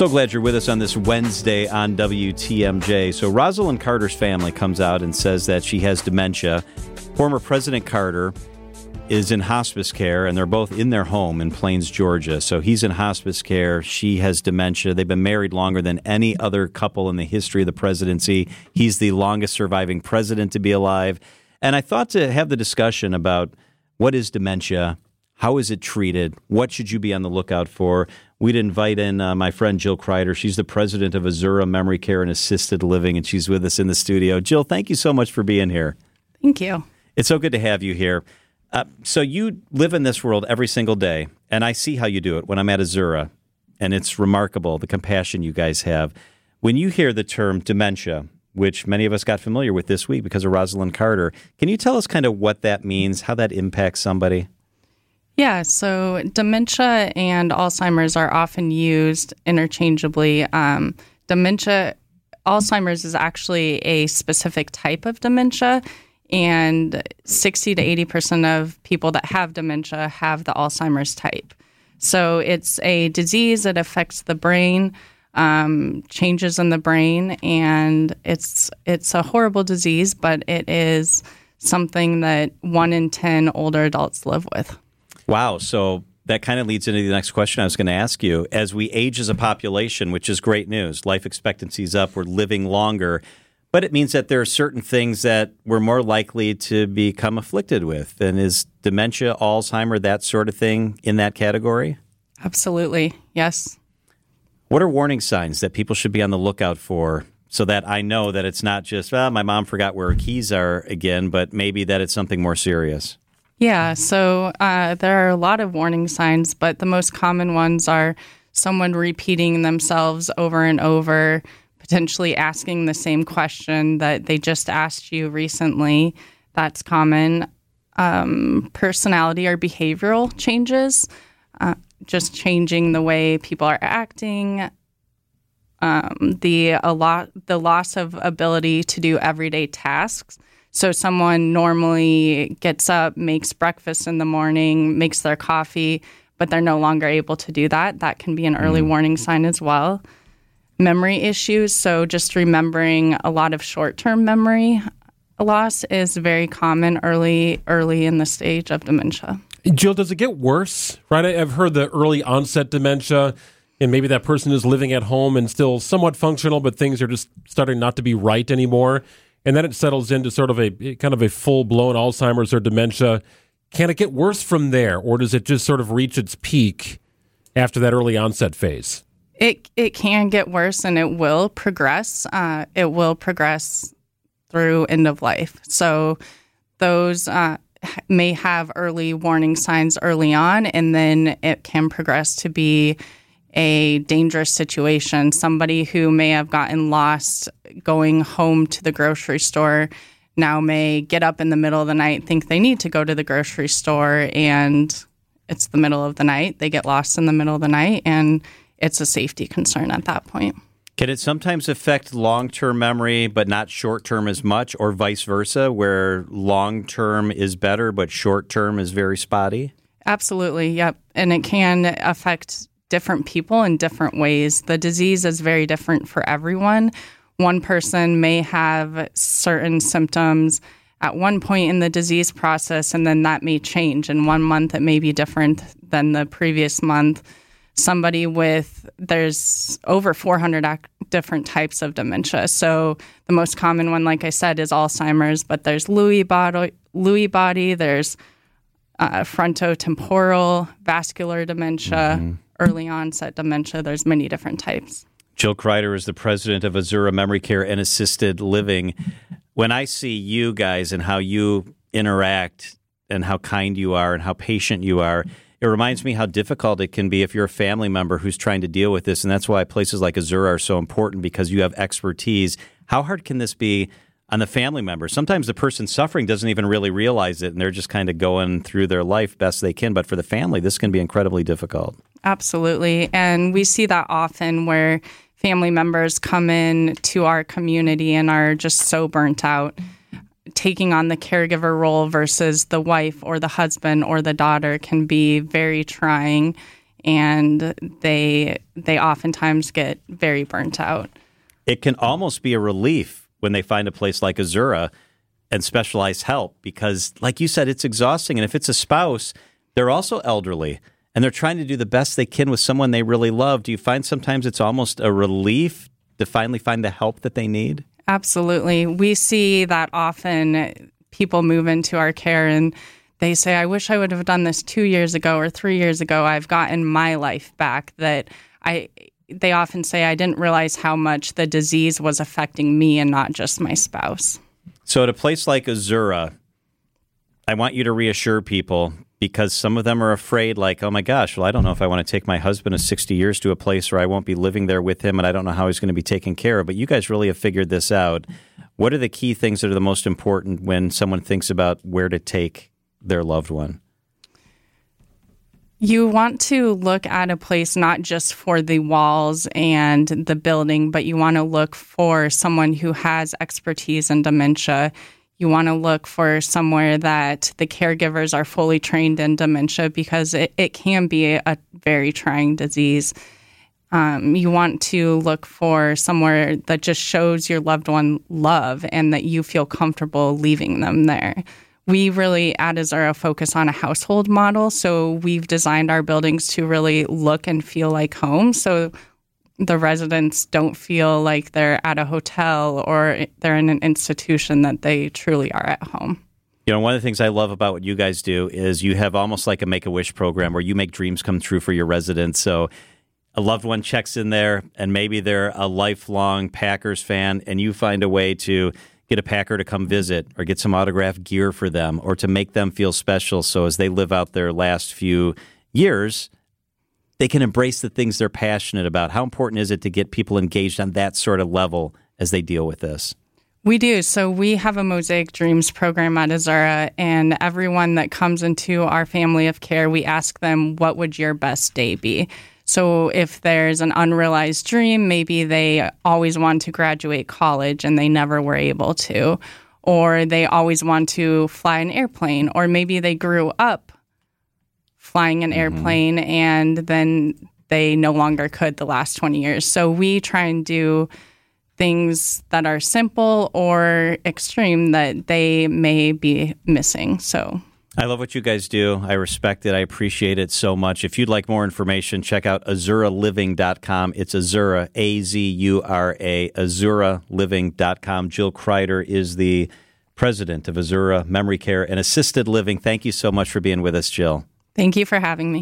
So glad you're with us on this Wednesday on WTMJ. So, Rosalynn Carter's family comes out and says that she has dementia. Former President Carter is in hospice care, and they're both in their home in Plains, Georgia. So, he's in hospice care. She has dementia. They've been married longer than any other couple in the history of the presidency. He's the longest surviving president to be alive. And I thought to have the discussion about what is dementia? How is it treated? What should you be on the lookout for? We'd invite in uh, my friend Jill Kreider. She's the president of Azura Memory Care and Assisted Living, and she's with us in the studio. Jill, thank you so much for being here. Thank you. It's so good to have you here. Uh, so you live in this world every single day, and I see how you do it when I'm at Azura, and it's remarkable the compassion you guys have. When you hear the term dementia, which many of us got familiar with this week because of Rosalynn Carter, can you tell us kind of what that means, how that impacts somebody? Yeah, so dementia and Alzheimer's are often used interchangeably. Um, dementia, Alzheimer's is actually a specific type of dementia, and 60 to 80% of people that have dementia have the Alzheimer's type. So it's a disease that affects the brain, um, changes in the brain, and it's it's a horrible disease, but it is something that one in 10 older adults live with. Wow. So that kind of leads into the next question I was going to ask you. As we age as a population, which is great news, life expectancy is up, we're living longer, but it means that there are certain things that we're more likely to become afflicted with. And is dementia, Alzheimer, that sort of thing in that category? Absolutely. Yes. What are warning signs that people should be on the lookout for so that I know that it's not just, well, my mom forgot where her keys are again, but maybe that it's something more serious? Yeah, so uh, there are a lot of warning signs, but the most common ones are someone repeating themselves over and over, potentially asking the same question that they just asked you recently. That's common. Um, personality or behavioral changes, uh, just changing the way people are acting. Um, the a lot the loss of ability to do everyday tasks so someone normally gets up, makes breakfast in the morning, makes their coffee, but they're no longer able to do that. That can be an early mm. warning sign as well. Memory issues, so just remembering a lot of short-term memory loss is very common early early in the stage of dementia. Jill, does it get worse? Right, I've heard the early onset dementia and maybe that person is living at home and still somewhat functional, but things are just starting not to be right anymore and then it settles into sort of a kind of a full blown Alzheimer's or dementia. Can it get worse from there, or does it just sort of reach its peak after that early onset phase? It it can get worse, and it will progress. Uh, it will progress through end of life. So those uh, may have early warning signs early on, and then it can progress to be a dangerous situation. Somebody who may have gotten lost going home to the grocery store now may get up in the middle of the night, think they need to go to the grocery store, and it's the middle of the night. They get lost in the middle of the night, and it's a safety concern at that point. Can it sometimes affect long term memory, but not short term as much, or vice versa, where long term is better, but short term is very spotty? Absolutely, yep. And it can affect different people in different ways. The disease is very different for everyone. One person may have certain symptoms at one point in the disease process, and then that may change. In one month, it may be different than the previous month. Somebody with, there's over 400 ac- different types of dementia. So the most common one, like I said, is Alzheimer's, but there's Lewy body, Lewy body there's uh, frontotemporal vascular dementia. Mm-hmm early onset dementia. There's many different types. Jill Kreider is the president of Azura Memory Care and Assisted Living. When I see you guys and how you interact and how kind you are and how patient you are, it reminds me how difficult it can be if you're a family member who's trying to deal with this. And that's why places like Azura are so important because you have expertise. How hard can this be on the family member. Sometimes the person suffering doesn't even really realize it and they're just kind of going through their life best they can. But for the family, this can be incredibly difficult. Absolutely. And we see that often where family members come in to our community and are just so burnt out taking on the caregiver role versus the wife or the husband or the daughter can be very trying and they they oftentimes get very burnt out. It can almost be a relief when they find a place like Azura and specialized help because, like you said, it's exhausting. And if it's a spouse, they're also elderly and they're trying to do the best they can with someone they really love. Do you find sometimes it's almost a relief to finally find the help that they need? Absolutely. We see that often people move into our care and they say, I wish I would have done this two years ago or three years ago. I've gotten my life back. That I, they often say, I didn't realize how much the disease was affecting me and not just my spouse. So, at a place like Azura, I want you to reassure people because some of them are afraid, like, oh my gosh, well, I don't know if I want to take my husband of 60 years to a place where I won't be living there with him and I don't know how he's going to be taken care of. But you guys really have figured this out. What are the key things that are the most important when someone thinks about where to take their loved one? You want to look at a place not just for the walls and the building, but you want to look for someone who has expertise in dementia. You want to look for somewhere that the caregivers are fully trained in dementia because it, it can be a very trying disease. Um, you want to look for somewhere that just shows your loved one love and that you feel comfortable leaving them there we really at Azura focus on a household model. So we've designed our buildings to really look and feel like home. So the residents don't feel like they're at a hotel or they're in an institution that they truly are at home. You know, one of the things I love about what you guys do is you have almost like a make a wish program where you make dreams come true for your residents. So a loved one checks in there and maybe they're a lifelong Packers fan and you find a way to get a Packer to come visit or get some autographed gear for them or to make them feel special so as they live out their last few years, they can embrace the things they're passionate about. How important is it to get people engaged on that sort of level as they deal with this? We do. So we have a Mosaic Dreams program at Azura, and everyone that comes into our family of care, we ask them, what would your best day be? So if there's an unrealized dream, maybe they always want to graduate college and they never were able to, or they always want to fly an airplane, or maybe they grew up flying an mm-hmm. airplane and then they no longer could the last 20 years. So we try and do things that are simple or extreme that they may be missing. So I love what you guys do. I respect it. I appreciate it so much. If you'd like more information, check out azuraliving.com. It's Azura, A Z U R A, azuraliving.com. Jill Kreider is the president of Azura Memory Care and Assisted Living. Thank you so much for being with us, Jill. Thank you for having me.